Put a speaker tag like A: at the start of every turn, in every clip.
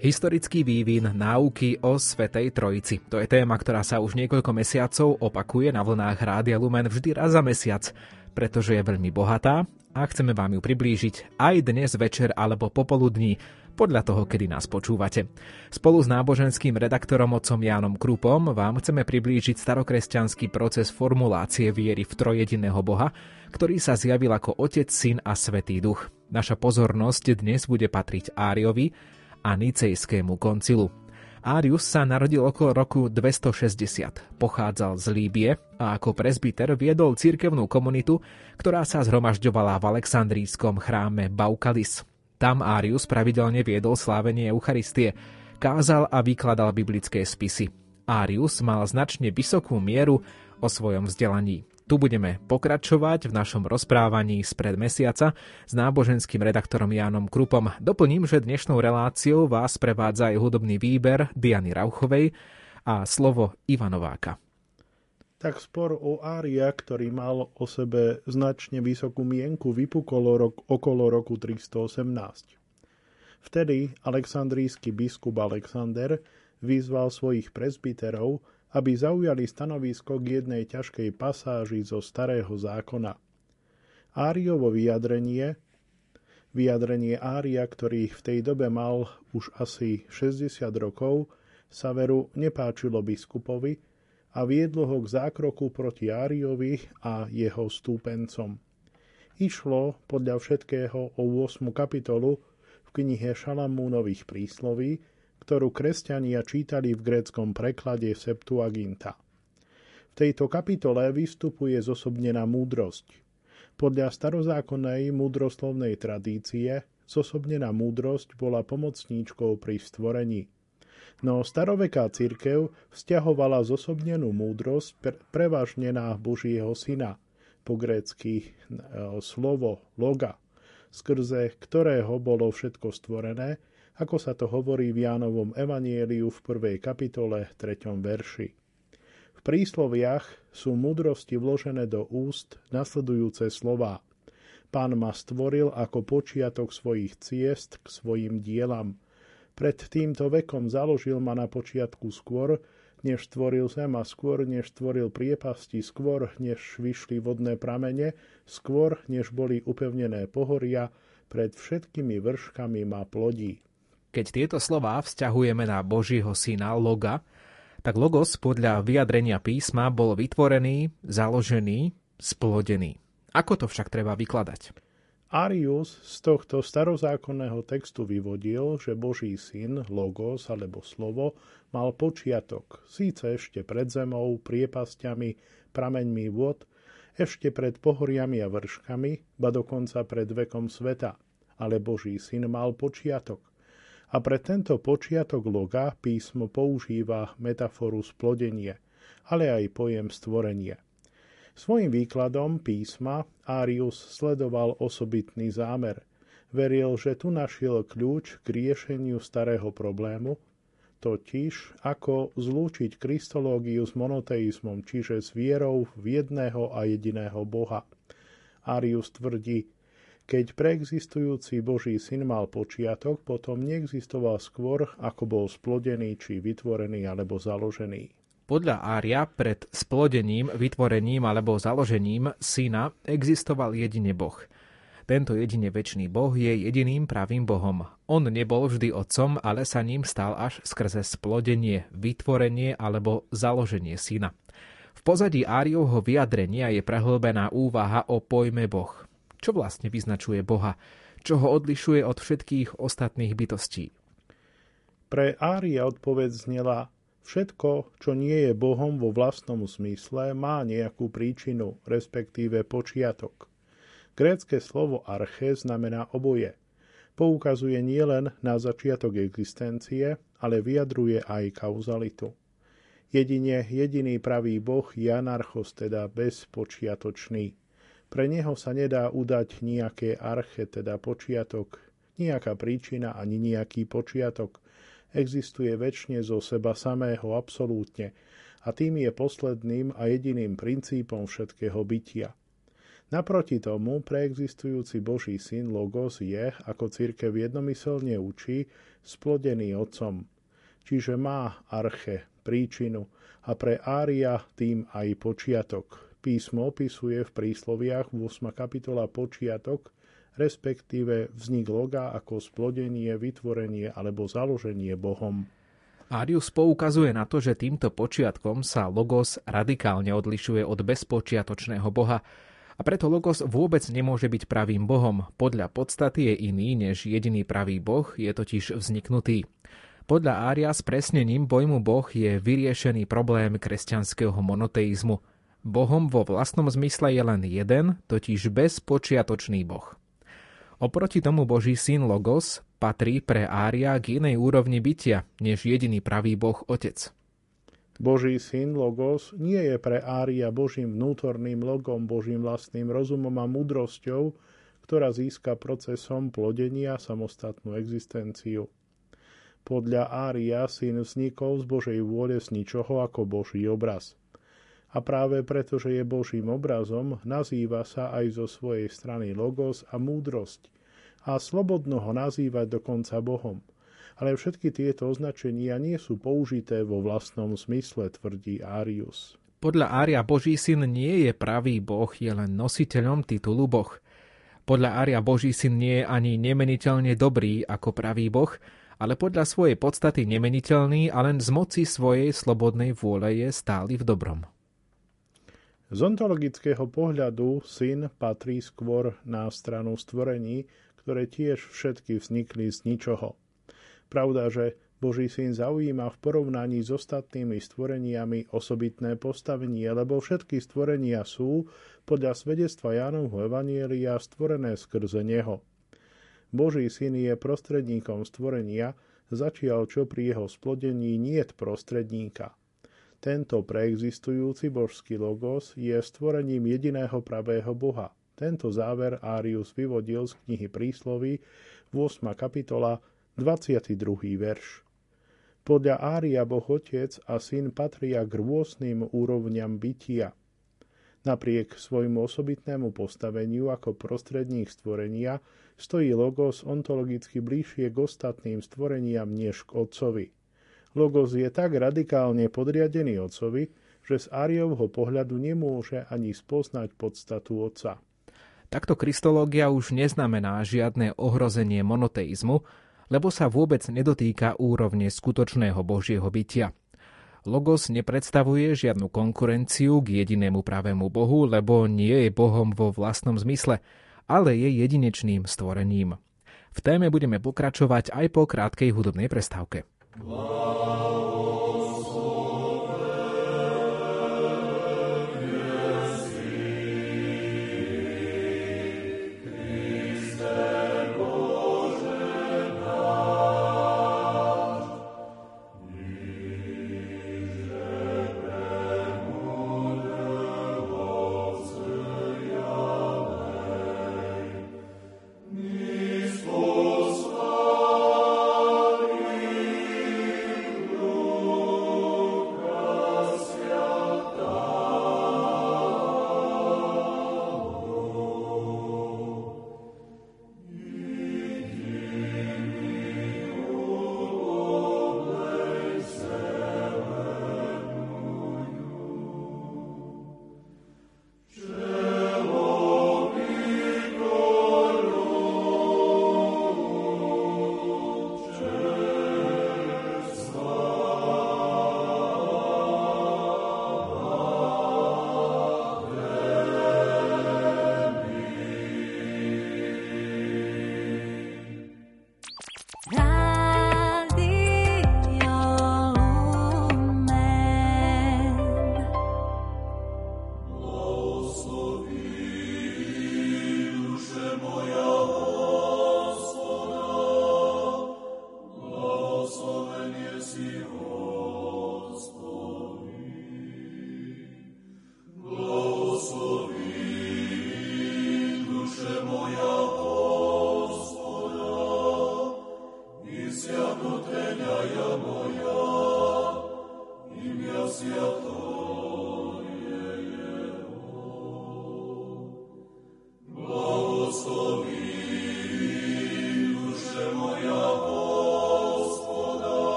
A: Historický vývin náuky o Svetej Trojici. To je téma, ktorá sa už niekoľko mesiacov opakuje na vlnách Rádia Lumen vždy raz za mesiac, pretože je veľmi bohatá a chceme vám ju priblížiť aj dnes večer alebo popoludní, podľa toho, kedy nás počúvate. Spolu s náboženským redaktorom otcom Jánom Krupom vám chceme priblížiť starokresťanský proces formulácie viery v trojediného Boha, ktorý sa zjavil ako Otec, Syn a Svetý Duch. Naša pozornosť dnes bude patriť Áriovi, a Nicejskému koncilu. Arius sa narodil okolo roku 260. Pochádzal z Líbie a ako prezbiter viedol cirkevnú komunitu, ktorá sa zhromažďovala v Alexandrijskom chráme Baukalis. Tam Arius pravidelne viedol slávenie Eucharistie, kázal a vykladal biblické spisy. Arius mal značne vysokú mieru o svojom vzdelaní. Tu budeme pokračovať v našom rozprávaní spred mesiaca s náboženským redaktorom Jánom Krupom. Doplním, že dnešnou reláciou vás prevádza aj hudobný výber Diany Rauchovej a slovo Ivanováka.
B: Tak spor o Ária, ktorý mal o sebe značne vysokú mienku, vypukol rok, okolo roku 318. Vtedy aleksandrijský biskup Alexander vyzval svojich prezbiterov, aby zaujali stanovisko k jednej ťažkej pasáži zo starého zákona. Áriovo vyjadrenie, vyjadrenie Ária, ktorý v tej dobe mal už asi 60 rokov, sa veru nepáčilo biskupovi a viedlo ho k zákroku proti Áriovi a jeho stúpencom. Išlo podľa všetkého o 8. kapitolu v knihe Šalamúnových prísloví, ktorú kresťania čítali v gréckom preklade Septuaginta. V tejto kapitole vystupuje zosobnená múdrosť. Podľa starozákonnej múdroslovnej tradície zosobnená múdrosť bola pomocníčkou pri stvorení. No staroveká církev vzťahovala zosobnenú múdrosť pre- prevažne na Božieho syna, po grécky e, slovo loga, skrze ktorého bolo všetko stvorené ako sa to hovorí v Jánovom evanieliu v prvej kapitole 3. verši. V prísloviach sú mudrosti vložené do úst nasledujúce slová. Pán ma stvoril ako počiatok svojich ciest k svojim dielam. Pred týmto vekom založil ma na počiatku skôr, než stvoril zem a skôr, než stvoril priepasti, skôr, než vyšli vodné pramene, skôr, než boli upevnené pohoria, pred všetkými vrškami ma plodí.
A: Keď tieto slová vzťahujeme na Božího syna Loga, tak Logos podľa vyjadrenia písma bol vytvorený, založený, splodený. Ako to však treba vykladať?
B: Arius z tohto starozákonného textu vyvodil, že Boží syn, logos alebo slovo, mal počiatok, síce ešte pred zemou, priepasťami, prameňmi vod, ešte pred pohoriami a vrškami, ba dokonca pred vekom sveta. Ale Boží syn mal počiatok. A pre tento počiatok loga písmo používa metaforu splodenie, ale aj pojem stvorenie. Svojim výkladom písma Arius sledoval osobitný zámer. Veril, že tu našiel kľúč k riešeniu starého problému, totiž ako zlúčiť kristológiu s monoteizmom, čiže s vierou v jedného a jediného Boha. Arius tvrdí, keď preexistujúci Boží syn mal počiatok, potom neexistoval skôr, ako bol splodený, či vytvorený alebo založený.
A: Podľa Ária pred splodením, vytvorením alebo založením syna existoval jedine Boh. Tento jedine väčší Boh je jediným pravým Bohom. On nebol vždy otcom, ale sa ním stal až skrze splodenie, vytvorenie alebo založenie syna. V pozadí Áriovho vyjadrenia je prehlbená úvaha o pojme Boh – čo vlastne vyznačuje Boha? Čo ho odlišuje od všetkých ostatných bytostí?
B: Pre Ária odpoveď znela Všetko, čo nie je Bohom vo vlastnom zmysle, má nejakú príčinu, respektíve počiatok. Grécké slovo arche znamená oboje. Poukazuje nielen na začiatok existencie, ale vyjadruje aj kauzalitu. Jedine jediný pravý Boh je anarchos, teda bezpočiatočný. Pre neho sa nedá udať nejaké arche, teda počiatok, nejaká príčina ani nejaký počiatok. Existuje väčšine zo seba samého absolútne a tým je posledným a jediným princípom všetkého bytia. Naproti tomu, preexistujúci Boží syn Logos je, ako církev jednomyselne učí, splodený otcom. Čiže má arche, príčinu a pre Ária tým aj počiatok. Písmo opisuje v prísloviach v 8. kapitola počiatok, respektíve vznik loga ako splodenie, vytvorenie alebo založenie Bohom.
A: Arius poukazuje na to, že týmto počiatkom sa Logos radikálne odlišuje od bezpočiatočného Boha, a preto Logos vôbec nemôže byť pravým Bohom. Podľa podstaty je iný než jediný pravý Boh, je totiž vzniknutý. Podľa Ária s presnením pojmu Boh je vyriešený problém kresťanského monoteizmu. Bohom vo vlastnom zmysle je len jeden, totiž bezpočiatočný Boh. Oproti tomu Boží syn Logos patrí pre Ária k inej úrovni bytia, než jediný pravý Boh Otec.
B: Boží syn Logos nie je pre Ária Božím vnútorným logom, Božím vlastným rozumom a múdrosťou, ktorá získa procesom plodenia samostatnú existenciu. Podľa Ária syn vznikol z Božej vôle z ničoho ako Boží obraz. A práve preto, že je Božím obrazom, nazýva sa aj zo svojej strany Logos a múdrosť. A slobodno ho nazývať dokonca Bohom – ale všetky tieto označenia nie sú použité vo vlastnom zmysle, tvrdí Arius.
A: Podľa Ária Boží syn nie je pravý Boh, je len nositeľom titulu Boh. Podľa Ária Boží syn nie je ani nemeniteľne dobrý ako pravý Boh, ale podľa svojej podstaty nemeniteľný a len z moci svojej slobodnej vôle je stály v dobrom.
B: Z ontologického pohľadu syn patrí skôr na stranu stvorení, ktoré tiež všetky vznikli z ničoho. Pravda, že Boží syn zaujíma v porovnaní s ostatnými stvoreniami osobitné postavenie, lebo všetky stvorenia sú, podľa svedectva Jánovho Evanielia, stvorené skrze Neho. Boží syn je prostredníkom stvorenia, začial čo pri jeho splodení niet prostredníka. Tento preexistujúci božský logos je stvorením jediného pravého Boha. Tento záver Arius vyvodil z knihy Príslovy 8. kapitola 22. verš. Podľa Ária Boh Otec a Syn patria k rôznym úrovňam bytia. Napriek svojmu osobitnému postaveniu ako prostredník stvorenia stojí Logos ontologicky bližšie k ostatným stvoreniam než k Otcovi. Logos je tak radikálne podriadený Otcovi, že z Áriovho pohľadu nemôže ani spoznať podstatu Otca.
A: Takto kristológia už neznamená žiadne ohrozenie monoteizmu, lebo sa vôbec nedotýka úrovne skutočného Božieho bytia. Logos nepredstavuje žiadnu konkurenciu k jedinému pravému Bohu, lebo nie je Bohom vo vlastnom zmysle, ale je jedinečným stvorením. V téme budeme pokračovať aj po krátkej hudobnej prestávke. Whoa.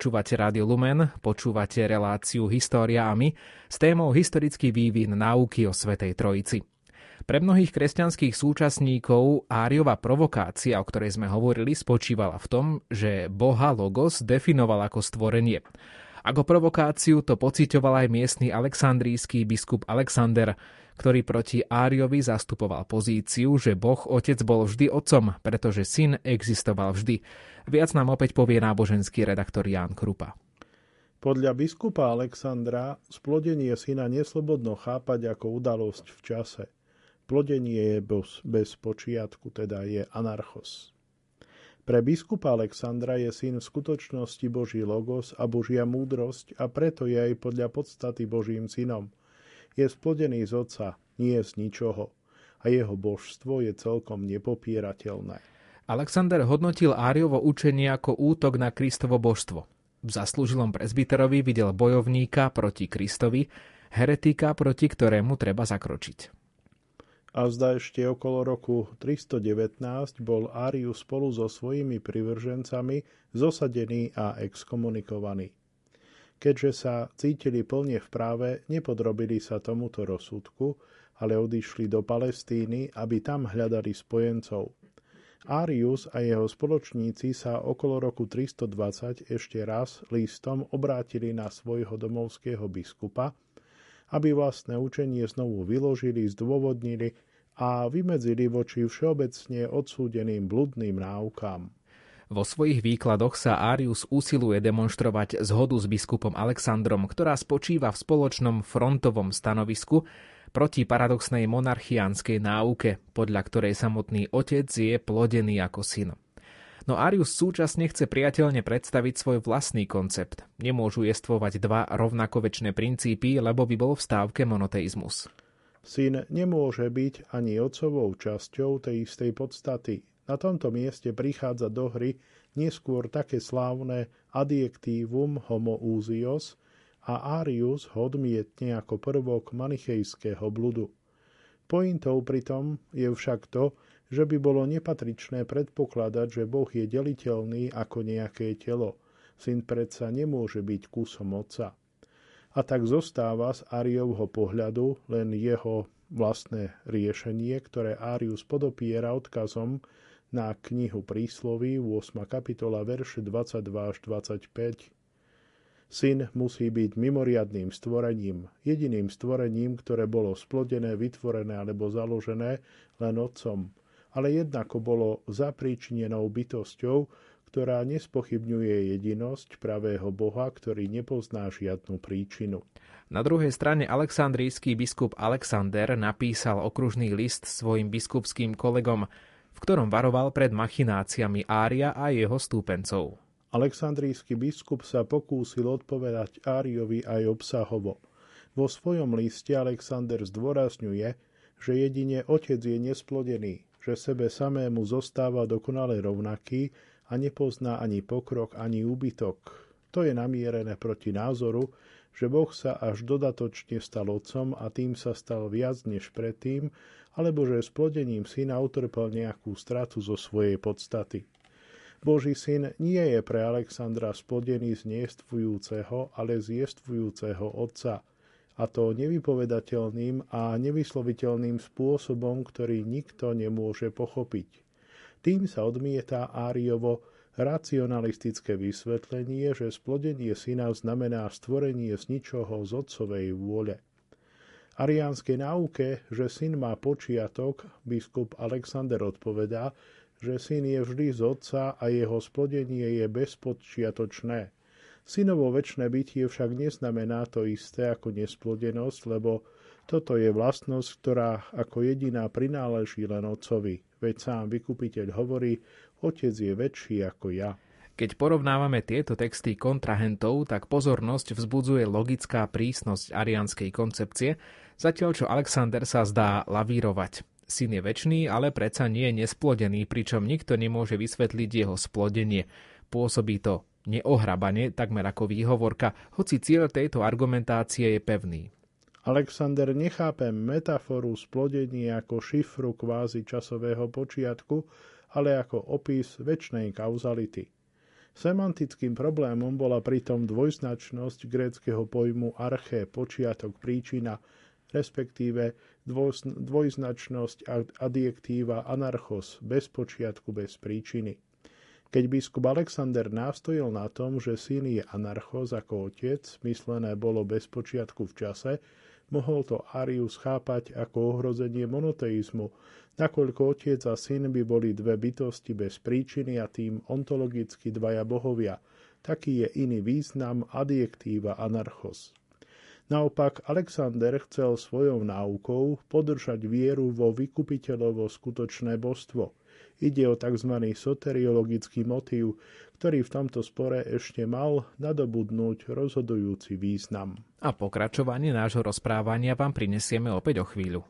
A: Počúvate Rádio Lumen, počúvate reláciu História a my s témou historický vývin náuky o Svetej Trojici. Pre mnohých kresťanských súčasníkov Áriova provokácia, o ktorej sme hovorili, spočívala v tom, že Boha Logos definoval ako stvorenie. Ako provokáciu to pocitoval aj miestny aleksandrijský biskup Alexander, ktorý proti Áriovi zastupoval pozíciu, že Boh Otec bol vždy Otcom, pretože Syn existoval vždy. Viac nám opäť povie náboženský redaktor Ján Krupa.
B: Podľa biskupa Alexandra splodenie syna neslobodno chápať ako udalosť v čase. Plodenie je bez, bez počiatku, teda je anarchos. Pre biskupa Alexandra je syn v skutočnosti Boží logos a Božia múdrosť a preto je aj podľa podstaty Božím synom – je splodený z Otca, nie z ničoho a jeho božstvo je celkom nepopierateľné.
A: Alexander hodnotil Áriovo učenie ako útok na Kristovo božstvo. V zaslúžilom prezbiterovi videl bojovníka proti Kristovi, heretika, proti ktorému treba zakročiť.
B: A zda ešte okolo roku 319 bol Árius spolu so svojimi privržencami zosadený a exkomunikovaný. Keďže sa cítili plne v práve, nepodrobili sa tomuto rozsudku, ale odišli do Palestíny, aby tam hľadali spojencov. Arius a jeho spoločníci sa okolo roku 320 ešte raz listom obrátili na svojho domovského biskupa, aby vlastné učenie znovu vyložili, zdôvodnili a vymedzili voči všeobecne odsúdeným bludným náukám.
A: Vo svojich výkladoch sa Arius usiluje demonstrovať zhodu s biskupom Alexandrom, ktorá spočíva v spoločnom frontovom stanovisku proti paradoxnej monarchiánskej náuke, podľa ktorej samotný otec je plodený ako syn. No Arius súčasne chce priateľne predstaviť svoj vlastný koncept. Nemôžu jestvovať dva rovnakovečné princípy, lebo by bol v stávke monoteizmus.
B: Syn nemôže byť ani otcovou časťou tej istej podstaty, na tomto mieste prichádza do hry neskôr také slávne adjektívum homoúzios a Arius ho odmietne ako prvok manichejského bludu. Pointou pritom je však to, že by bolo nepatričné predpokladať, že Boh je deliteľný ako nejaké telo. Syn predsa nemôže byť kusom otca. A tak zostáva z Ariovho pohľadu len jeho vlastné riešenie, ktoré Arius podopiera odkazom na knihu prísloví 8. kapitola verše 22 až 25. Syn musí byť mimoriadným stvorením, jediným stvorením, ktoré bolo splodené, vytvorené alebo založené len otcom, ale jednako bolo zapríčinenou bytosťou, ktorá nespochybňuje jedinosť pravého Boha, ktorý nepozná žiadnu príčinu.
A: Na druhej strane aleksandrijský biskup Alexander napísal okružný list svojim biskupským kolegom, v ktorom varoval pred machináciami Ária a jeho stúpencov.
B: Aleksandrijský biskup sa pokúsil odpovedať Áriovi aj obsahovo. Vo svojom liste Alexander zdôrazňuje, že jedine otec je nesplodený, že sebe samému zostáva dokonale rovnaký a nepozná ani pokrok, ani úbytok. To je namierené proti názoru, že Boh sa až dodatočne stal otcom a tým sa stal viac než predtým, alebo že splodením syna utrpel nejakú stratu zo svojej podstaty. Boží syn nie je pre Alexandra splodený z nejestvujúceho, ale z jestvujúceho otca, a to nevypovedateľným a nevysloviteľným spôsobom, ktorý nikto nemôže pochopiť. Tým sa odmieta Áriovo racionalistické vysvetlenie, že splodenie syna znamená stvorenie z ničoho z otcovej vôle ariánskej náuke, že syn má počiatok, biskup Alexander odpovedá, že syn je vždy z otca a jeho splodenie je bezpočiatočné. Synovo väčšie bytie však neznamená to isté ako nesplodenosť, lebo toto je vlastnosť, ktorá ako jediná prináleží len otcovi. Veď sám vykupiteľ hovorí, otec je väčší ako ja.
A: Keď porovnávame tieto texty kontrahentov, tak pozornosť vzbudzuje logická prísnosť arianskej koncepcie, zatiaľ čo Alexander sa zdá lavírovať. Syn je väčší, ale predsa nie je nesplodený, pričom nikto nemôže vysvetliť jeho splodenie. Pôsobí to neohrabane, takmer ako výhovorka, hoci cieľ tejto argumentácie je pevný.
B: Alexander nechápe metaforu splodenia ako šifru kvázi časového počiatku, ale ako opis väčšnej kauzality. Semantickým problémom bola pritom dvojznačnosť gréckého pojmu arché, počiatok, príčina, respektíve dvojznačnosť adjektíva anarchos, bez počiatku, bez príčiny. Keď biskup Alexander nástojil na tom, že syn je anarchos ako otec, myslené bolo bez počiatku v čase, mohol to Arius chápať ako ohrozenie monoteizmu, nakoľko otec a syn by boli dve bytosti bez príčiny a tým ontologicky dvaja bohovia. Taký je iný význam adjektíva anarchos. Naopak Alexander chcel svojou náukou podržať vieru vo vykupiteľovo skutočné božstvo. Ide o tzv. soteriologický motív, ktorý v tomto spore ešte mal nadobudnúť rozhodujúci význam.
A: A pokračovanie nášho rozprávania vám prinesieme opäť o chvíľu.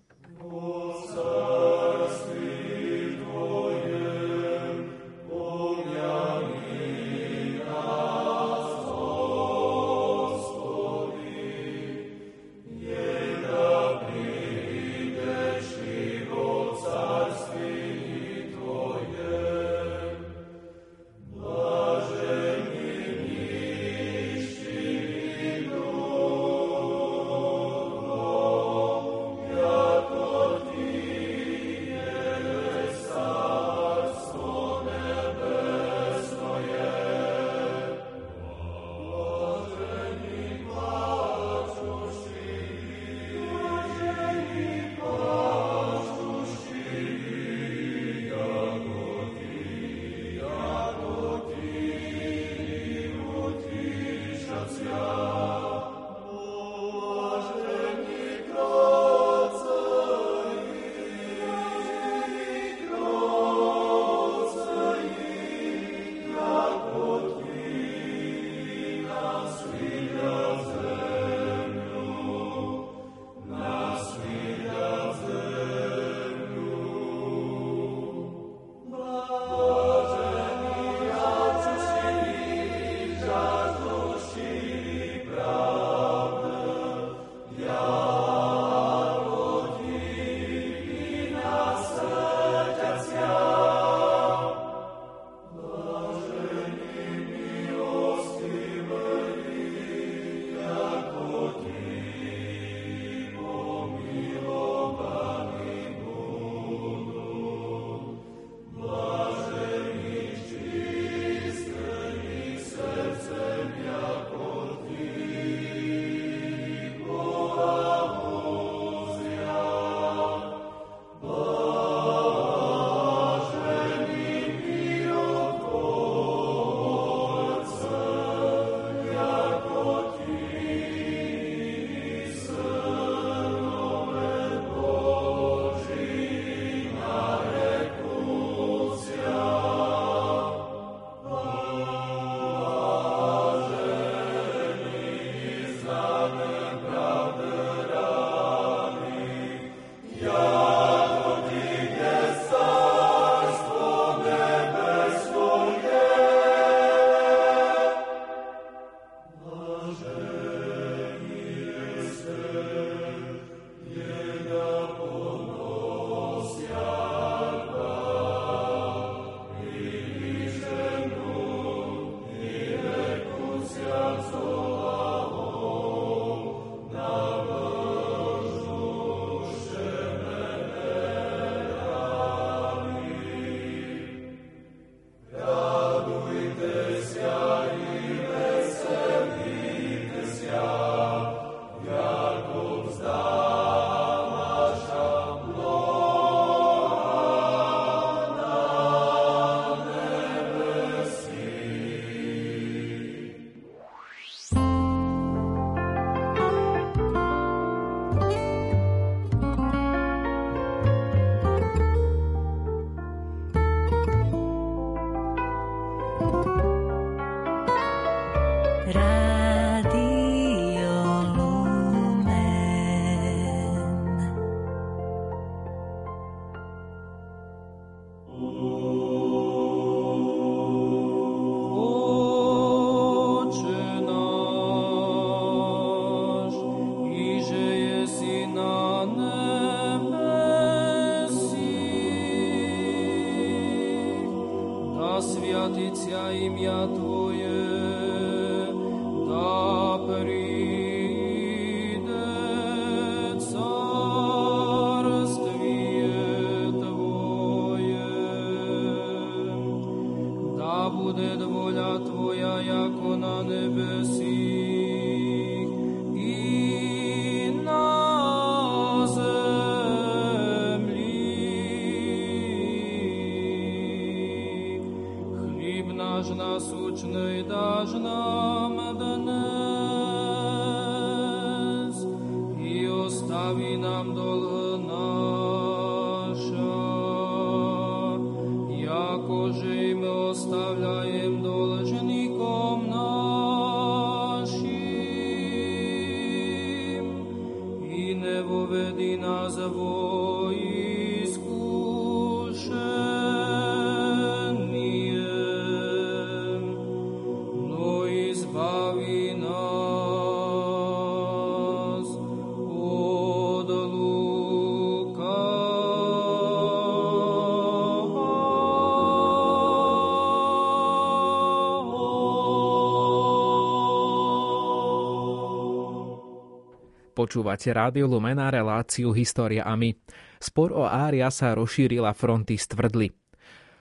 A: Počúvate Rádio Lumena reláciu História a my. Spor o Ária sa rozšíril a fronty stvrdli.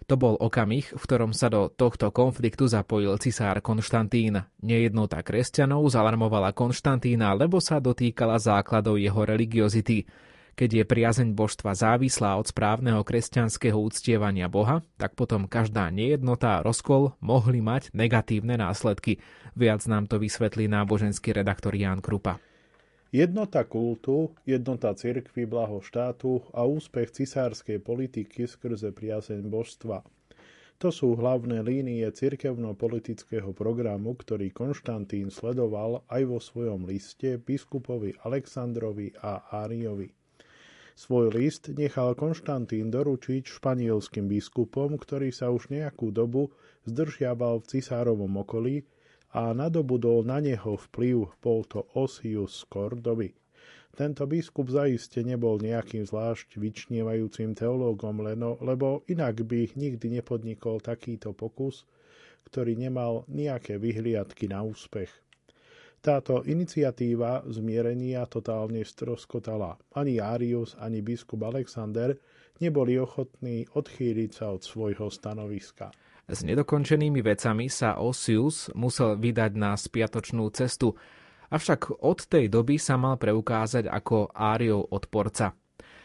A: To bol okamih, v ktorom sa do tohto konfliktu zapojil cisár Konštantín. Nejednota kresťanov zalarmovala Konštantína, lebo sa dotýkala základov jeho religiozity. Keď je priazeň božstva závislá od správneho kresťanského uctievania Boha, tak potom každá nejednota a rozkol mohli mať negatívne následky. Viac nám to vysvetlí náboženský redaktor Ján Krupa.
B: Jednota kultu, jednota cirkvy, blaho štátu a úspech cisárskej politiky skrze priazeň božstva. To sú hlavné línie cirkevno-politického programu, ktorý Konštantín sledoval aj vo svojom liste biskupovi Alexandrovi a Áriovi. Svoj list nechal Konštantín doručiť španielským biskupom, ktorý sa už nejakú dobu zdržiaval v cisárovom okolí a nadobudol na neho vplyv, bol to Osius z. Tento biskup zaiste nebol nejakým zvlášť vyčnievajúcim teológom, leno, lebo inak by nikdy nepodnikol takýto pokus, ktorý nemal nejaké vyhliadky na úspech. Táto iniciatíva zmierenia totálne stroskotala. Ani Arius, ani biskup Alexander neboli ochotní odchýliť sa od svojho stanoviska.
A: S nedokončenými vecami sa Osius musel vydať na spiatočnú cestu, avšak od tej doby sa mal preukázať ako Áriov odporca.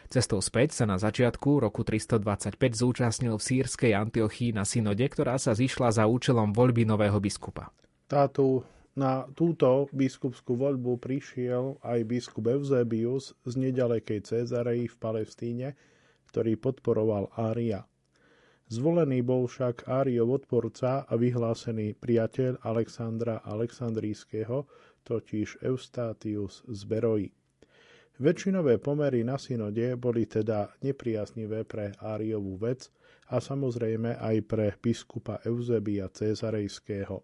A: Cestou späť sa na začiatku roku 325 zúčastnil v sírskej Antiochii na synode, ktorá sa zišla za účelom voľby nového biskupa.
B: Tátu, na túto biskupskú voľbu prišiel aj biskup Eusebius z nedalekej Cezareji v Palestíne, ktorý podporoval Ária. Zvolený bol však Áriov odporca a vyhlásený priateľ Alexandra Alexandrijského, totiž Eustatius z Beroji. Väčšinové pomery na synode boli teda nepriaznivé pre Áriovú vec a samozrejme aj pre biskupa Eusebia Cezarejského.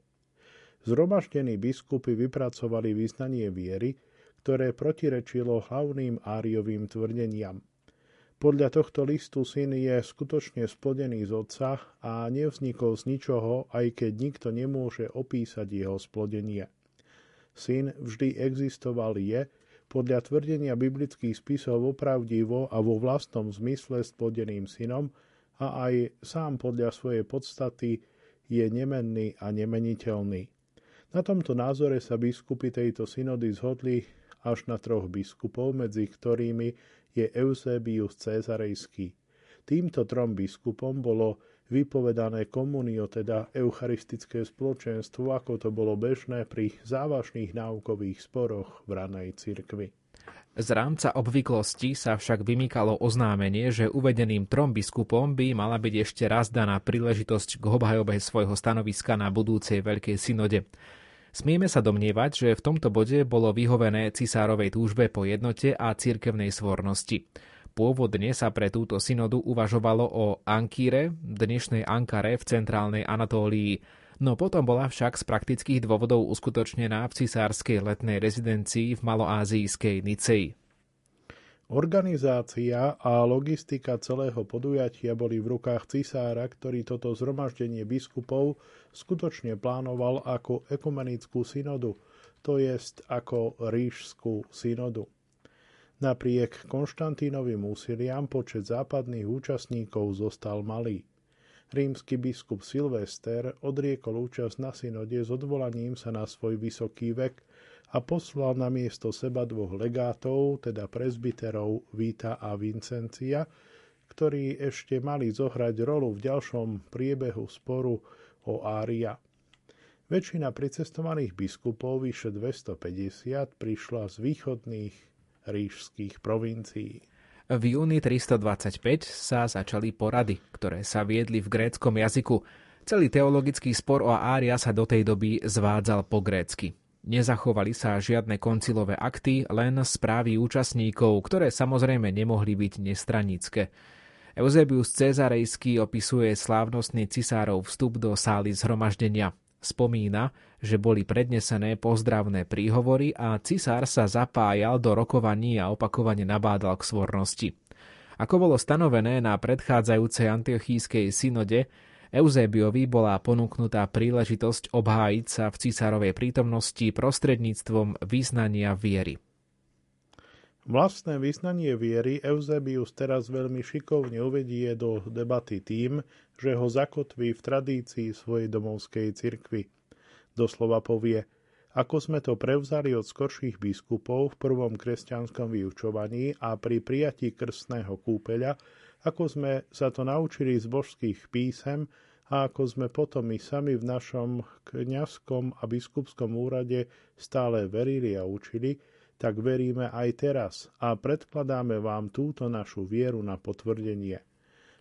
B: Zromaždení biskupy vypracovali vyznanie viery, ktoré protirečilo hlavným Áriovým tvrdeniam – podľa tohto listu syn je skutočne splodený z otca a nevznikol z ničoho, aj keď nikto nemôže opísať jeho splodenie. Syn vždy existoval je, podľa tvrdenia biblických spisov opravdivo a vo vlastnom zmysle splodeným synom a aj sám podľa svojej podstaty je nemenný a nemeniteľný. Na tomto názore sa biskupy tejto synody zhodli až na troch biskupov, medzi ktorými je Eusebius Cezarejský. Týmto trom biskupom bolo vypovedané komunio, teda eucharistické spoločenstvo, ako to bolo bežné pri závažných náukových sporoch v ranej cirkvi.
A: Z rámca obvyklosti sa však vymýkalo oznámenie, že uvedeným trom biskupom by mala byť ešte raz daná príležitosť k obhajobe svojho stanoviska na budúcej Veľkej synode. Smieme sa domnievať, že v tomto bode bolo vyhovené cisárovej túžbe po jednote a cirkevnej svornosti. Pôvodne sa pre túto synodu uvažovalo o Ankíre, dnešnej Ankare v centrálnej Anatólii, no potom bola však z praktických dôvodov uskutočnená v cisárskej letnej rezidencii v maloázijskej Nicei.
B: Organizácia a logistika celého podujatia boli v rukách cisára, ktorý toto zhromaždenie biskupov skutočne plánoval ako ekumenickú synodu, to jest ako ríšskú synodu. Napriek Konštantínovým úsiliam počet západných účastníkov zostal malý. Rímsky biskup Silvester odriekol účasť na synode s odvolaním sa na svoj vysoký vek a poslal na miesto seba dvoch legátov, teda prezbiterov Víta a Vincencia, ktorí ešte mali zohrať rolu v ďalšom priebehu sporu o Ária. Väčšina pricestovaných biskupov, vyše 250, prišla z východných ríšských provincií.
A: V júni 325 sa začali porady, ktoré sa viedli v gréckom jazyku. Celý teologický spor o Ária sa do tej doby zvádzal po grécky. Nezachovali sa žiadne koncilové akty, len správy účastníkov, ktoré samozrejme nemohli byť nestranické. Eusebius Cezarejský opisuje slávnostný cisárov vstup do sály zhromaždenia. Spomína, že boli prednesené pozdravné príhovory a cisár sa zapájal do rokovaní a opakovane nabádal k svornosti. Ako bolo stanovené na predchádzajúcej antiochískej synode, Eusébiovi bola ponúknutá príležitosť obhájiť sa v cisárovej prítomnosti prostredníctvom význania viery.
B: Vlastné vyznanie viery Eusebius teraz veľmi šikovne uvedie do debaty tým, že ho zakotví v tradícii svojej domovskej cirkvy. Doslova povie, ako sme to prevzali od skorších biskupov v prvom kresťanskom vyučovaní a pri prijatí krstného kúpeľa, ako sme sa to naučili z božských písem a ako sme potom my sami v našom kňazskom a biskupskom úrade stále verili a učili, tak veríme aj teraz a predkladáme vám túto našu vieru na potvrdenie.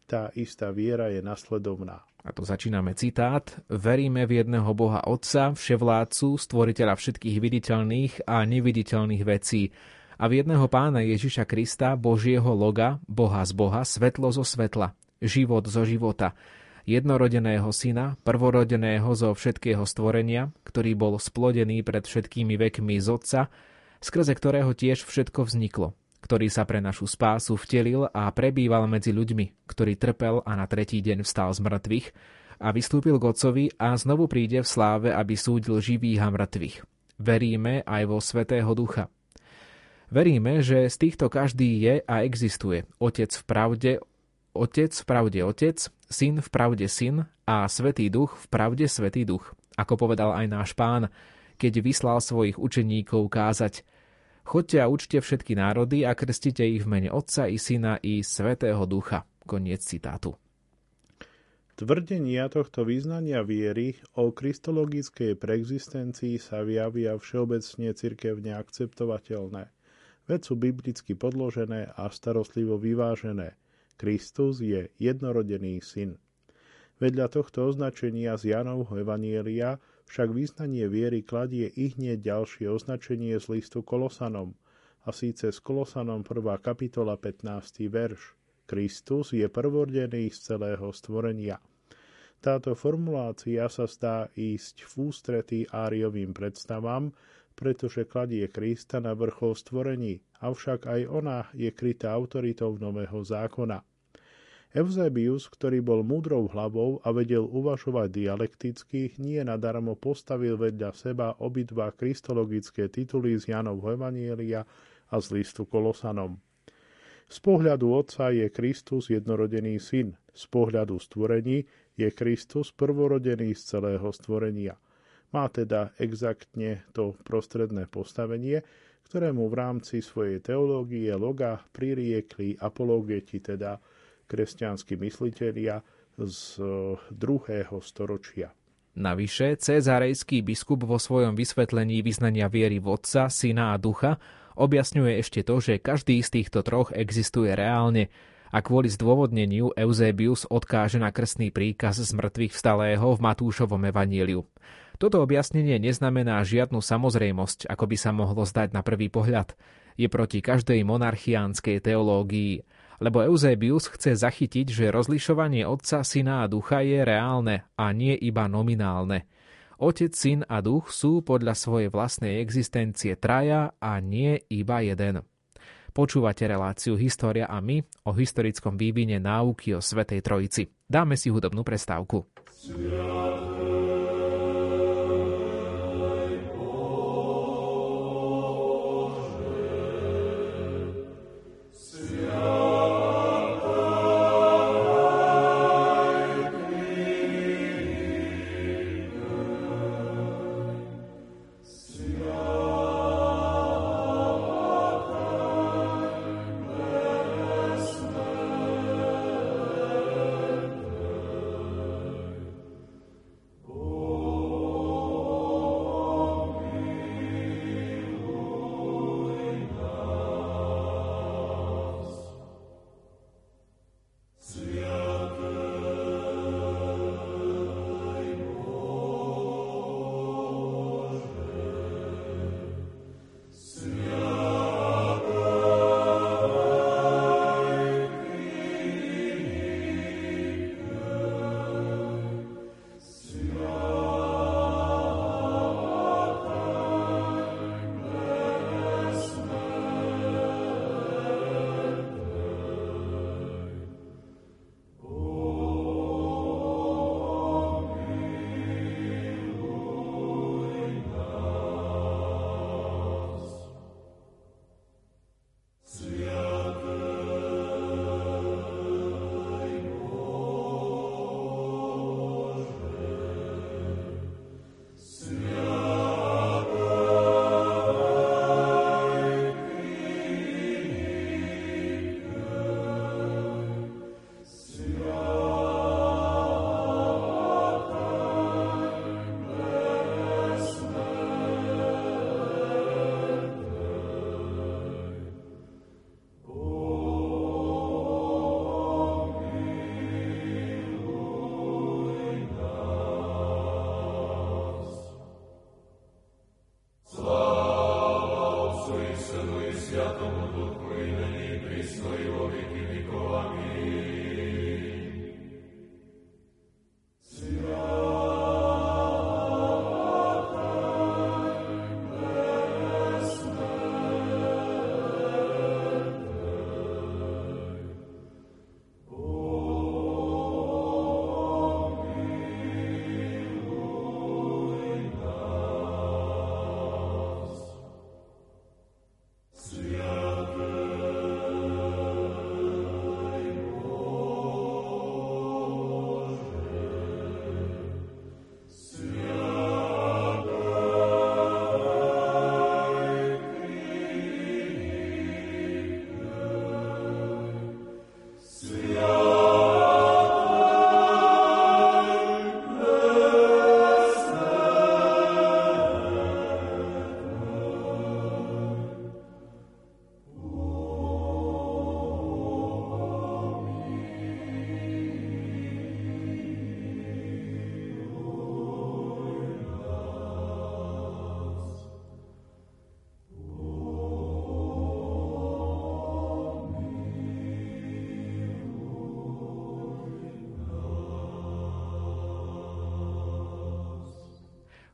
B: Tá istá viera je nasledovná.
A: A to začíname citát. Veríme v jedného Boha Otca, vševládcu, stvoriteľa všetkých viditeľných a neviditeľných vecí, a v jedného pána Ježiša Krista, Božieho loga, Boha z Boha, svetlo zo svetla, život zo života, jednorodeného syna, prvorodeného zo všetkého stvorenia, ktorý bol splodený pred všetkými vekmi z Otca, skrze ktorého tiež všetko vzniklo, ktorý sa pre našu spásu vtelil a prebýval medzi ľuďmi, ktorý trpel a na tretí deň vstal z mŕtvych a vystúpil k Otcovi a znovu príde v sláve, aby súdil živých a mŕtvych. Veríme aj vo Svetého Ducha, Veríme, že z týchto každý je a existuje. Otec v pravde, Otec v pravde Otec, Syn v pravde Syn a Svetý Duch v pravde Svetý Duch. Ako povedal aj náš pán, keď vyslal svojich učeníkov kázať Chodte a učte všetky národy a krstite ich v mene Otca i Syna i Svetého Ducha. Koniec citátu.
B: Tvrdenia tohto význania viery o kristologickej preexistencii sa javia všeobecne cirkevne akceptovateľné veď sú biblicky podložené a starostlivo vyvážené. Kristus je jednorodený syn. Vedľa tohto označenia z Janovho Evanielia však význanie viery kladie i hneď ďalšie označenie z listu Kolosanom, a síce z Kolosanom 1. kapitola 15. verš. Kristus je prvorodený z celého stvorenia. Táto formulácia sa zdá ísť v ústretí áriovým predstavám, pretože kladie Krista na vrchol stvorení, avšak aj ona je krytá autoritou nového zákona. Eusebius, ktorý bol múdrou hlavou a vedel uvažovať dialekticky, nie nadarmo postavil vedľa seba obidva kristologické tituly z Janovho Evanielia a z listu Kolosanom. Z pohľadu Otca je Kristus jednorodený syn, z pohľadu stvorení je Kristus prvorodený z celého stvorenia – má teda exaktne to prostredné postavenie, ktorému v rámci svojej teológie loga pririekli apologeti, teda kresťanskí myslitelia z eh, druhého storočia.
A: Navyše, cezarejský biskup vo svojom vysvetlení vyznania viery v Otca, Syna a Ducha objasňuje ešte to, že každý z týchto troch existuje reálne a kvôli zdôvodneniu Eusebius odkáže na krstný príkaz z mŕtvych vstalého v Matúšovom evaníliu. Toto objasnenie neznamená žiadnu samozrejmosť, ako by sa mohlo zdať na prvý pohľad. Je proti každej monarchiánskej teológii, lebo Eusebius chce zachytiť, že rozlišovanie Otca, Syna a Ducha je reálne a nie iba nominálne. Otec, Syn a Duch sú podľa svojej vlastnej existencie traja a nie iba jeden. Počúvate reláciu História a my o historickom vývine náuky o Svetej Trojici. Dáme si hudobnú prestávku. Sviat.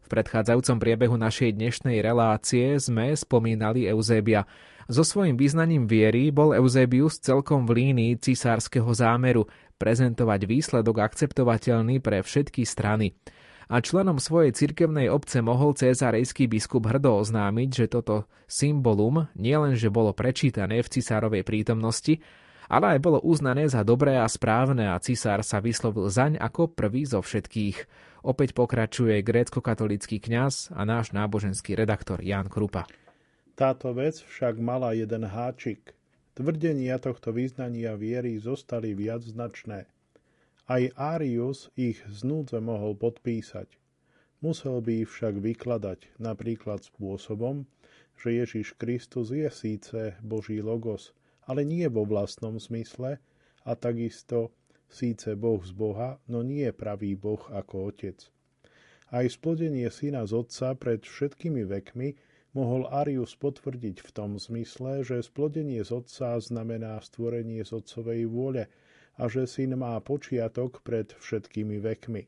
A: V predchádzajúcom priebehu našej dnešnej relácie sme spomínali Eusébia. So svojím význaním viery bol Eusebius celkom v línii cisárskeho zámeru prezentovať výsledok akceptovateľný pre všetky strany. A členom svojej cirkevnej obce mohol cezarejský biskup hrdo oznámiť, že toto symbolum nielenže bolo prečítané v cisárovej prítomnosti, ale aj bolo uznané za dobré a správne a cisár sa vyslovil zaň ako prvý zo všetkých. Opäť pokračuje grécko-katolický kňaz a náš náboženský redaktor Jan Krupa.
B: Táto vec však mala jeden háčik. Tvrdenia tohto význania viery zostali viacznačné. Aj Arius ich znúdze mohol podpísať. Musel by ich však vykladať napríklad spôsobom, že Ježiš Kristus je síce Boží logos, ale nie vo vlastnom zmysle a takisto síce Boh z Boha, no nie pravý Boh ako Otec. Aj splodenie syna z otca pred všetkými vekmi mohol Arius potvrdiť v tom zmysle, že splodenie z otca znamená stvorenie z otcovej vôle a že syn má počiatok pred všetkými vekmi.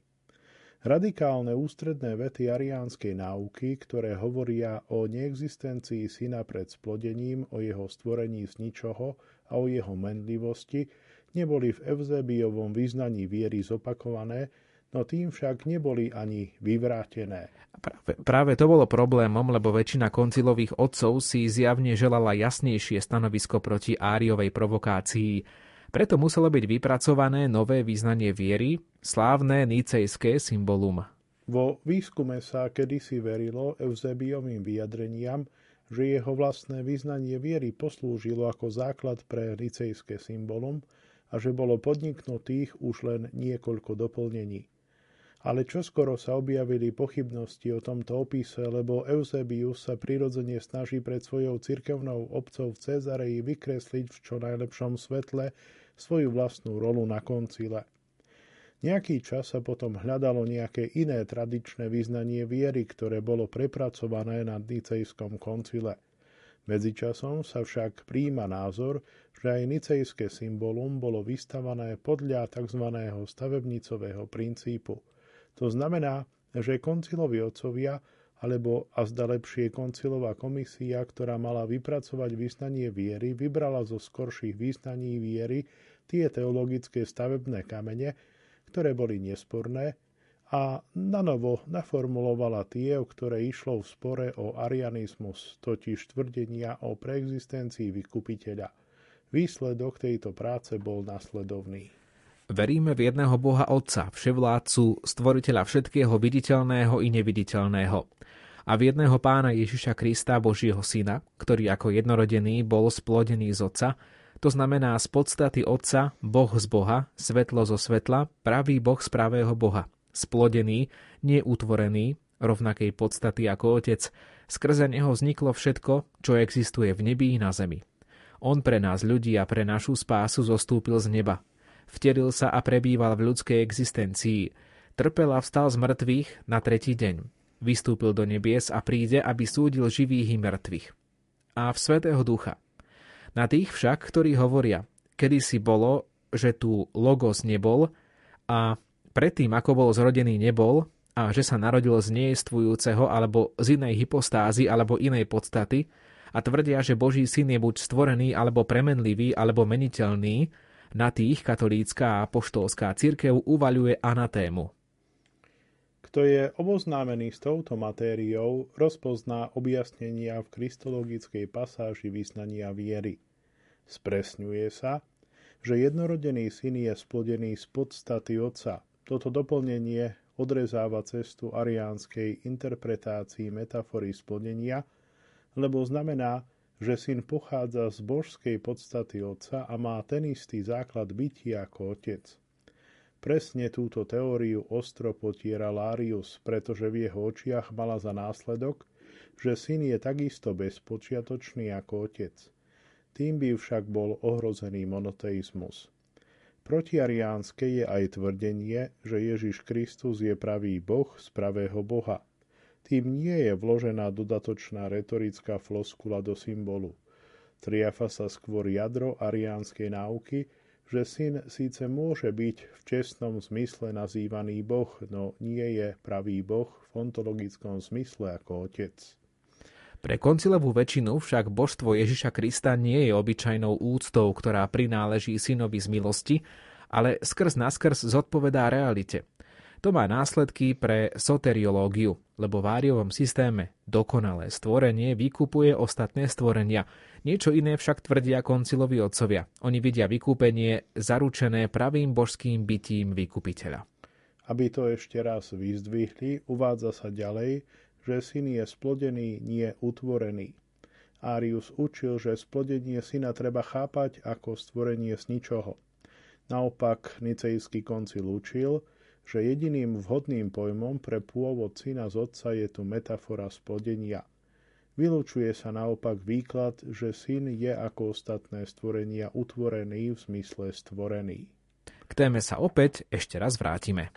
B: Radikálne ústredné vety ariánskej náuky, ktoré hovoria o neexistencii syna pred splodením, o jeho stvorení z ničoho a o jeho menlivosti, neboli v Evzebiovom význaní viery zopakované, no tým však neboli ani vyvrátené.
A: Práve, práve to bolo problémom, lebo väčšina koncilových otcov si zjavne želala jasnejšie stanovisko proti Áriovej provokácii. Preto muselo byť vypracované nové význanie viery, slávne nicejské symbolum.
B: Vo výskume sa kedysi verilo Eusebiovým vyjadreniam, že jeho vlastné význanie viery poslúžilo ako základ pre nicejské symbolum a že bolo podniknutých už len niekoľko doplnení. Ale čoskoro sa objavili pochybnosti o tomto opise, lebo Eusebius sa prirodzene snaží pred svojou cirkevnou obcov v Cezareji vykresliť v čo najlepšom svetle svoju vlastnú rolu na koncile. Nejaký čas sa potom hľadalo nejaké iné tradičné vyznanie viery, ktoré bolo prepracované na Nicejskom koncile. Medzičasom sa však príjma názor, že aj nicejské symbolum bolo vystavané podľa tzv. stavebnicového princípu. To znamená, že koncilovi otcovia alebo a zda lepšie koncilová komisia, ktorá mala vypracovať význanie viery, vybrala zo skorších význaní viery tie teologické stavebné kamene, ktoré boli nesporné, a nanovo naformulovala tie, o ktoré išlo v spore o arianizmus, totiž tvrdenia o preexistencii vykupiteľa. Výsledok tejto práce bol nasledovný.
A: Veríme v jedného Boha Otca, vševládcu, stvoriteľa všetkého viditeľného i neviditeľného. A v jedného pána Ježiša Krista, Božieho Syna, ktorý ako jednorodený bol splodený z Otca, to znamená z podstaty Otca, Boh z Boha, svetlo zo svetla, pravý Boh z pravého Boha, splodený, neutvorený, rovnakej podstaty ako Otec, skrze Neho vzniklo všetko, čo existuje v nebi i na zemi. On pre nás ľudí a pre našu spásu zostúpil z neba, vteril sa a prebýval v ľudskej existencii, trpel a vstal z mŕtvych na tretí deň. Vystúpil do nebies a príde, aby súdil živých i mŕtvych. A v Svetého Ducha. Na tých však, ktorí hovoria, kedy si bolo, že tu Logos nebol a predtým, ako bol zrodený, nebol a že sa narodil z nejestvujúceho alebo z inej hypostázy alebo inej podstaty a tvrdia, že Boží syn je buď stvorený alebo premenlivý alebo meniteľný, na tých katolícka a poštolská církev uvaľuje anatému.
B: Kto je oboznámený s touto matériou, rozpozná objasnenia v kristologickej pasáži vyznania viery. Spresňuje sa, že jednorodený syn je splodený z podstaty Otca. Toto doplnenie odrezáva cestu ariánskej interpretácii metafory splodenia, lebo znamená, že syn pochádza z božskej podstaty otca a má ten istý základ bytia ako otec. Presne túto teóriu ostro potiera Larius, pretože v jeho očiach mala za následok, že syn je takisto bezpočiatočný ako otec. Tým by však bol ohrozený monoteizmus. Protiariánske je aj tvrdenie, že Ježiš Kristus je pravý Boh z pravého Boha – tým nie je vložená dodatočná retorická floskula do symbolu. Triafa sa skôr jadro ariánskej náuky, že syn síce môže byť v čestnom zmysle nazývaný Boh, no nie je pravý Boh v ontologickom zmysle ako otec.
A: Pre koncilovú väčšinu však božstvo Ježiša Krista nie je obyčajnou úctou, ktorá prináleží synovi z milosti, ale skrz naskrz zodpovedá realite. To má následky pre soteriológiu, lebo v Áriovom systéme dokonalé stvorenie vykupuje ostatné stvorenia. Niečo iné však tvrdia koncilovi otcovia. Oni vidia vykúpenie zaručené pravým božským bytím vykupiteľa.
B: Aby to ešte raz vyzdvihli, uvádza sa ďalej, že syn je splodený, nie utvorený. Árius učil, že splodenie syna treba chápať ako stvorenie z ničoho. Naopak Nicejský koncil učil, že jediným vhodným pojmom pre pôvod syna z otca je tu metafora splodenia. Vylúčuje sa naopak výklad, že syn je ako ostatné stvorenia utvorený v zmysle stvorený.
A: K téme sa opäť ešte raz vrátime.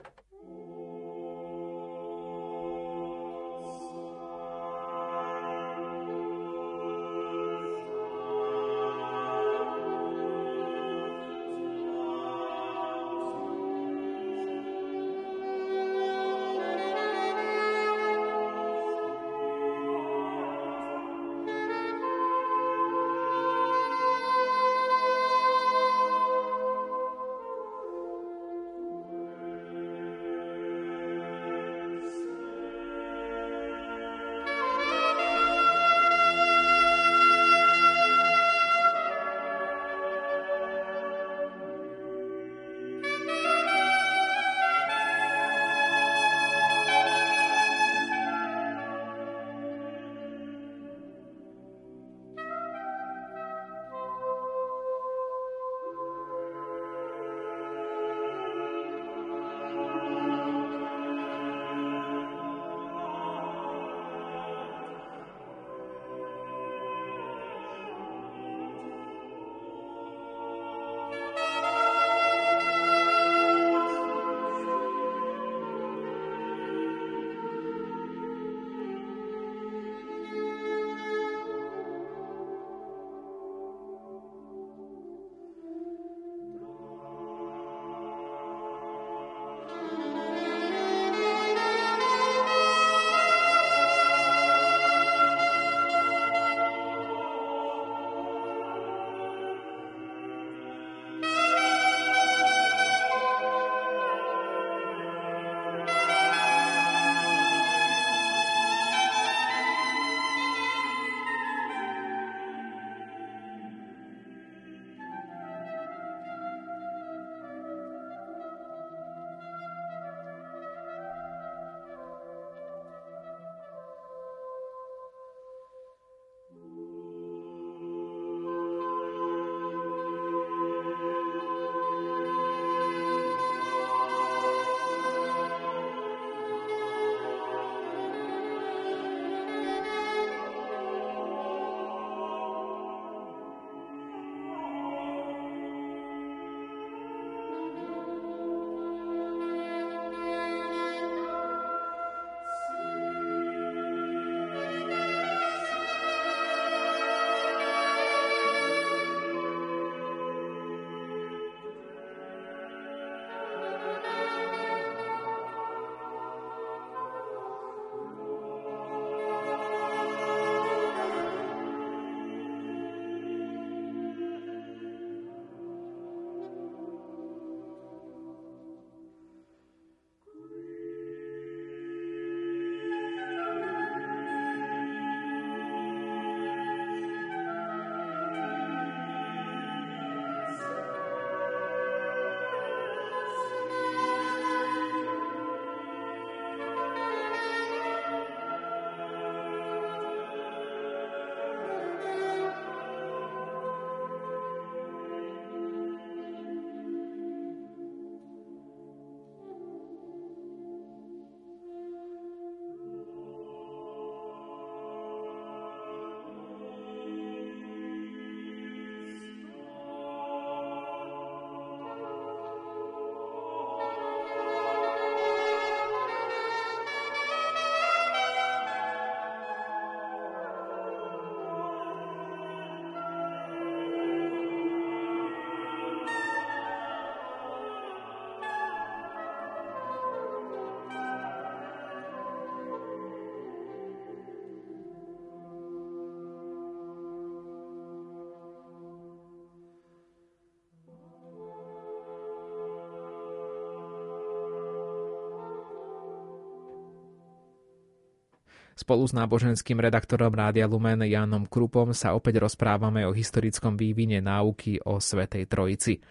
A: Spolu s náboženským redaktorom Rádia Lumen Jánom Krupom sa opäť rozprávame o historickom vývine náuky o Svetej Trojici.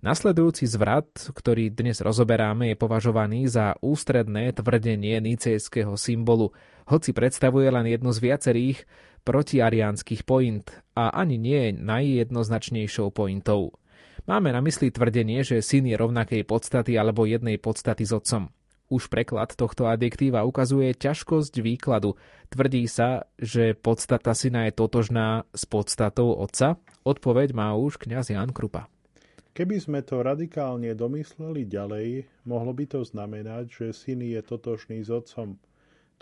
A: Nasledujúci zvrat, ktorý dnes rozoberáme, je považovaný za ústredné tvrdenie nicejského symbolu, hoci predstavuje len jednu z viacerých protiariánskych point a ani nie je najjednoznačnejšou pointou. Máme na mysli tvrdenie, že syn je rovnakej podstaty alebo jednej podstaty s otcom. Už preklad tohto adjektíva ukazuje ťažkosť výkladu. Tvrdí sa, že podstata syna je totožná s podstatou otca? Odpoveď má už kňaz Jan Krupa.
B: Keby sme to radikálne domysleli ďalej, mohlo by to znamenať, že syn je totožný s otcom.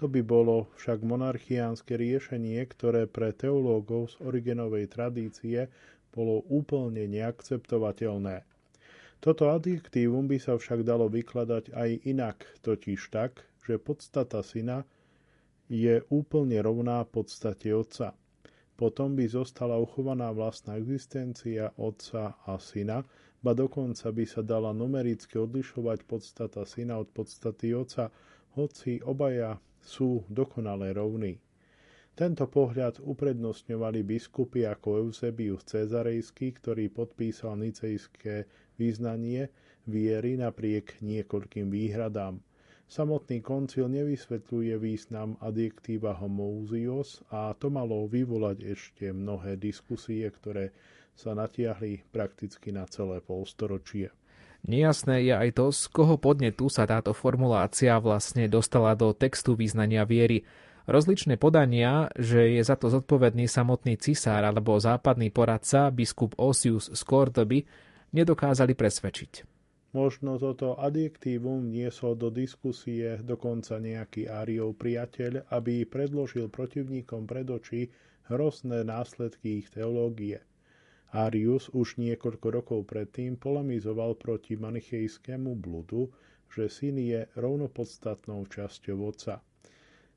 B: To by bolo však monarchiánske riešenie, ktoré pre teológov z origenovej tradície bolo úplne neakceptovateľné. Toto adjektívum by sa však dalo vykladať aj inak, totiž tak, že podstata syna je úplne rovná podstate otca. Potom by zostala uchovaná vlastná existencia otca a syna, ba dokonca by sa dala numericky odlišovať podstata syna od podstaty otca, hoci obaja sú dokonale rovní. Tento pohľad uprednostňovali biskupy ako Eusebius Cezarejský, ktorý podpísal nicejské význanie viery napriek niekoľkým výhradám. Samotný koncil nevysvetľuje význam adjektíva homouzios a to malo vyvolať ešte mnohé diskusie, ktoré sa natiahli prakticky na celé polstoročie.
A: Nejasné je aj to, z koho podnetu sa táto formulácia vlastne dostala do textu význania viery. Rozličné podania, že je za to zodpovedný samotný cisár alebo západný poradca biskup Osius z Kordoby, nedokázali presvedčiť.
B: Možno toto adjektívum niesol do diskusie dokonca nejaký Áriov priateľ, aby predložil protivníkom pred oči hrozné následky ich teológie. Arius už niekoľko rokov predtým polemizoval proti manichejskému bludu, že syn je rovnopodstatnou časťou otca.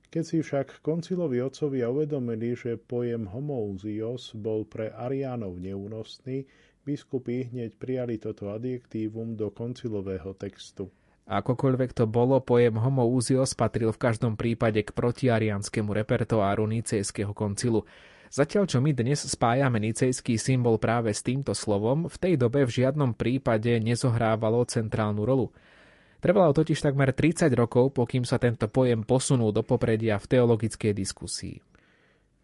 B: Keď si však koncilovi otcovia uvedomili, že pojem homouzios bol pre Ariánov neúnosný, biskupy hneď prijali toto adjektívum do koncilového textu.
A: Akokoľvek to bolo, pojem homouzios patril v každom prípade k protiarianskému repertoáru Nicejského koncilu. Zatiaľ, čo my dnes spájame nicejský symbol práve s týmto slovom, v tej dobe v žiadnom prípade nezohrávalo centrálnu rolu. Trvalo totiž takmer 30 rokov, pokým sa tento pojem posunul do popredia v teologickej diskusii.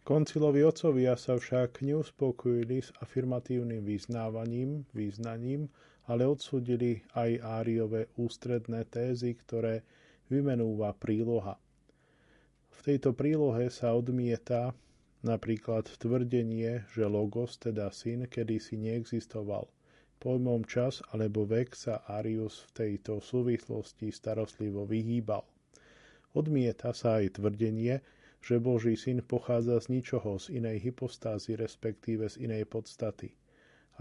B: Koncilovi otcovia sa však neuspokojili s afirmatívnym vyznávaním, význaním, ale odsudili aj Áriové ústredné tézy, ktoré vymenúva príloha. V tejto prílohe sa odmieta napríklad tvrdenie, že logos, teda syn, kedysi neexistoval – Pojmom čas alebo vek sa Arius v tejto súvislosti starostlivo vyhýbal. Odmieta sa aj tvrdenie, že Boží syn pochádza z ničoho, z inej hypostázy, respektíve z inej podstaty.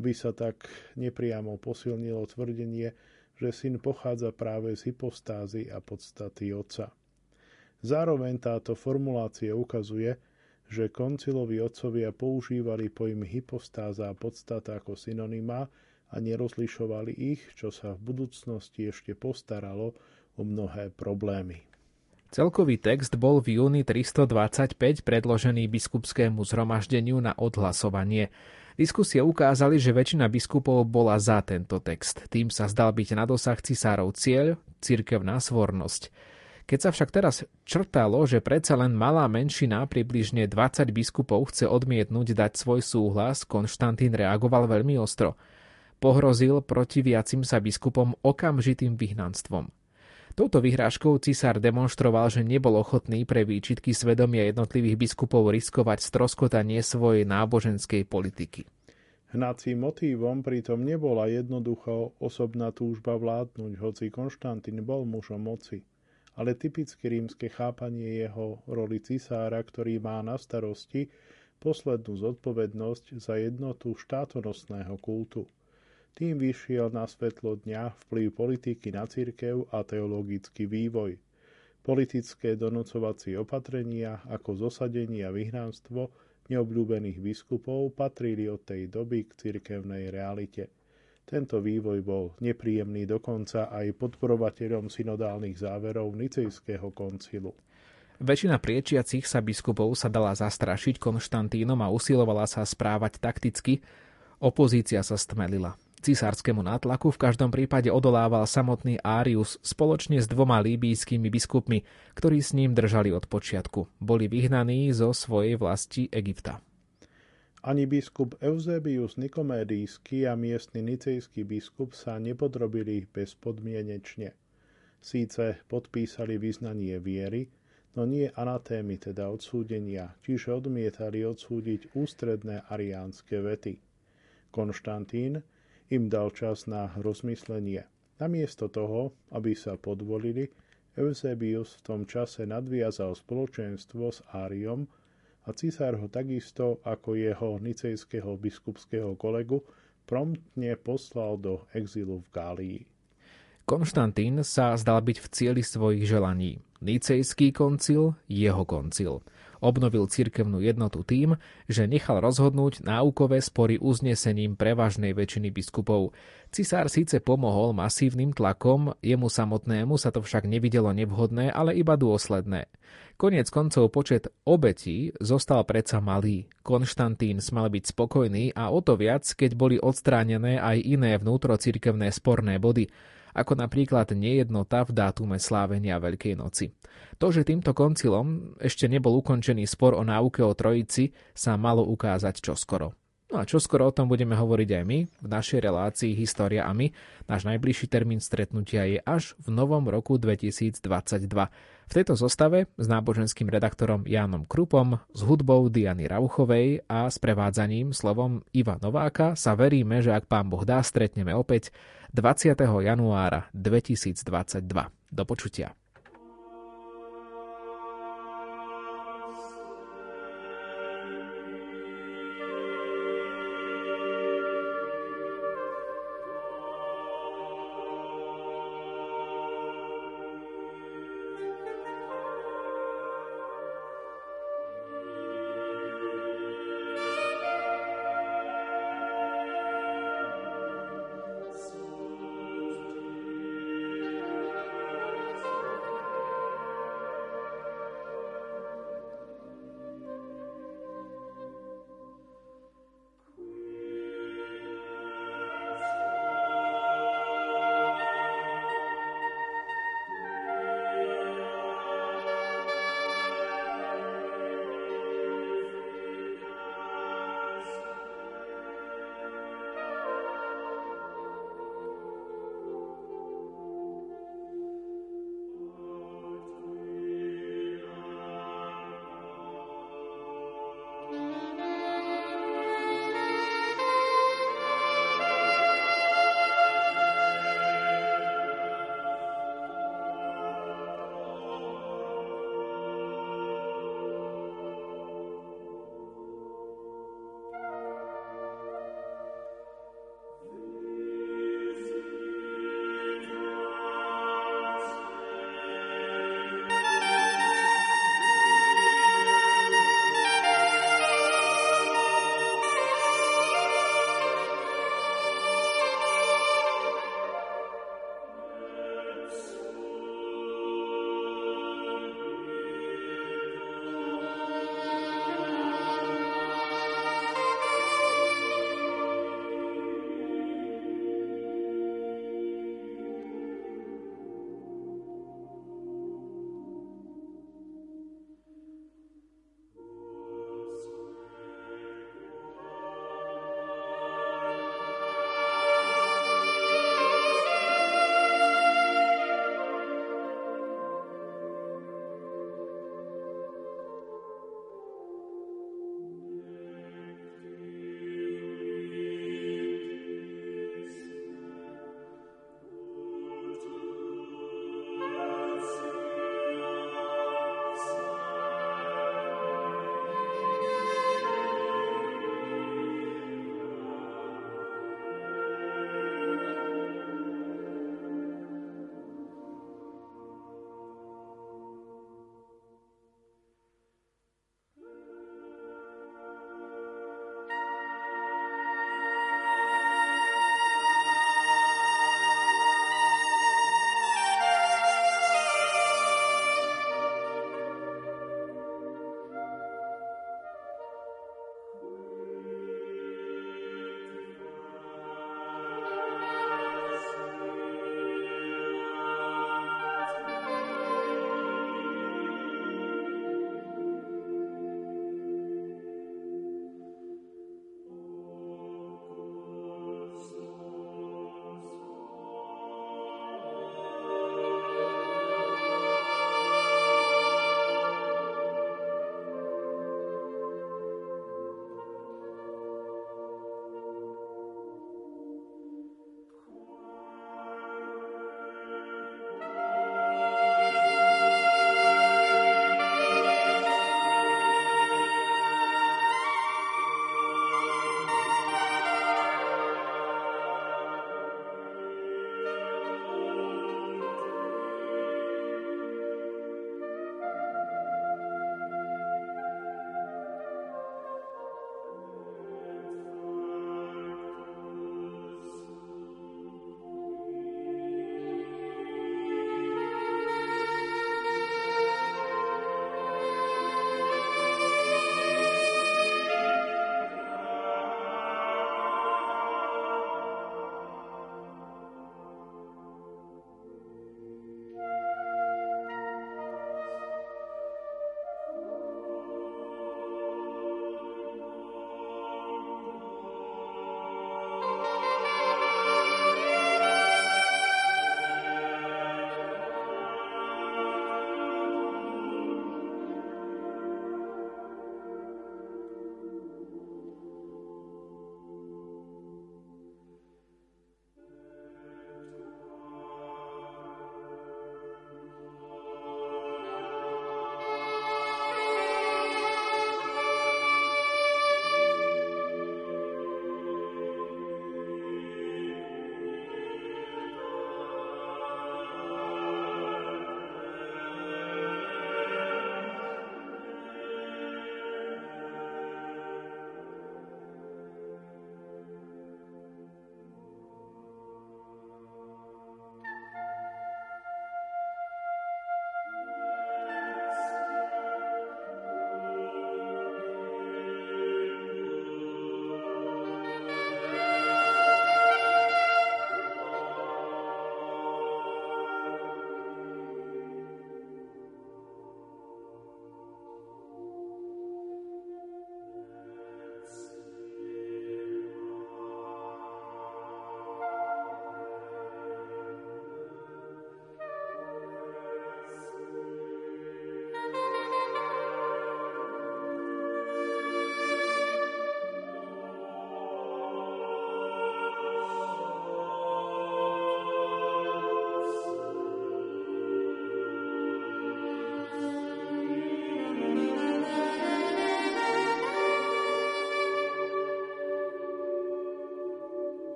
B: Aby sa tak nepriamo posilnilo tvrdenie, že syn pochádza práve z hypostázy a podstaty Otca. Zároveň táto formulácia ukazuje, že koncilovi otcovia používali pojmy hypostáza a podstata ako synonymá, a nerozlišovali ich, čo sa v budúcnosti ešte postaralo o mnohé problémy.
A: Celkový text bol v júni 325 predložený biskupskému zhromaždeniu na odhlasovanie. Diskusie ukázali, že väčšina biskupov bola za tento text. Tým sa zdal byť na dosah cisárov cieľ, cirkevná svornosť. Keď sa však teraz črtalo, že predsa len malá menšina, približne 20 biskupov, chce odmietnúť dať svoj súhlas, Konštantín reagoval veľmi ostro – pohrozil protiviacim sa biskupom okamžitým vyhnanstvom. Touto vyhrážkou cisár demonstroval, že nebol ochotný pre výčitky svedomia jednotlivých biskupov riskovať stroskotanie svojej náboženskej politiky.
B: Hnacím motívom pritom nebola jednoducho osobná túžba vládnuť, hoci Konštantín bol mužom moci, ale typicky rímske chápanie jeho roli cisára, ktorý má na starosti poslednú zodpovednosť za jednotu štátonosného kultu. Tým vyšiel na svetlo dňa vplyv politiky na cirkev a teologický vývoj. Politické donocovacie opatrenia ako zosadenie a vyhnánstvo neobľúbených biskupov patrili od tej doby k cirkevnej realite. Tento vývoj bol nepríjemný dokonca aj podporovateľom synodálnych záverov Nicejského koncilu.
A: Väčšina priečiacich sa biskupov sa dala zastrašiť Konštantínom a usilovala sa správať takticky, opozícia sa stmelila. Cisárskému nátlaku v každom prípade odolával samotný Árius spoločne s dvoma líbijskými biskupmi, ktorí s ním držali od počiatku. Boli vyhnaní zo svojej vlasti Egypta.
B: Ani biskup Eusebius Nikomédijský a miestny nicejský biskup sa nepodrobili bezpodmienečne. Síce podpísali vyznanie viery, no nie anatémy, teda odsúdenia, čiže odmietali odsúdiť ústredné ariánske vety. Konštantín im dal čas na rozmyslenie. Namiesto toho, aby sa podvolili, Eusebius v tom čase nadviazal spoločenstvo s Áriom a cisár ho takisto ako jeho nicejského biskupského kolegu promptne poslal do exilu v Gálii.
A: Konštantín sa zdal byť v cieli svojich želaní. Nicejský koncil, jeho koncil. Obnovil cirkevnú jednotu tým, že nechal rozhodnúť náukové spory uznesením prevažnej väčšiny biskupov. Cisár síce pomohol masívnym tlakom, jemu samotnému sa to však nevidelo nevhodné, ale iba dôsledné. Konec koncov počet obetí zostal predsa malý. Konštantín smal byť spokojný a o to viac, keď boli odstránené aj iné vnútrocirkevné sporné body ako napríklad nejednota v dátume slávenia Veľkej noci. To, že týmto koncilom ešte nebol ukončený spor o náuke o Trojici, sa malo ukázať čoskoro. No a čoskoro o tom budeme hovoriť aj my v našej relácii História a my. Náš najbližší termín stretnutia je až v novom roku 2022. V tejto zostave s náboženským redaktorom Jánom Krupom, s hudbou Diany Rauchovej a s prevádzaním slovom Iva Nováka sa veríme, že ak pán Boh dá, stretneme opäť 20. januára 2022. Do počutia.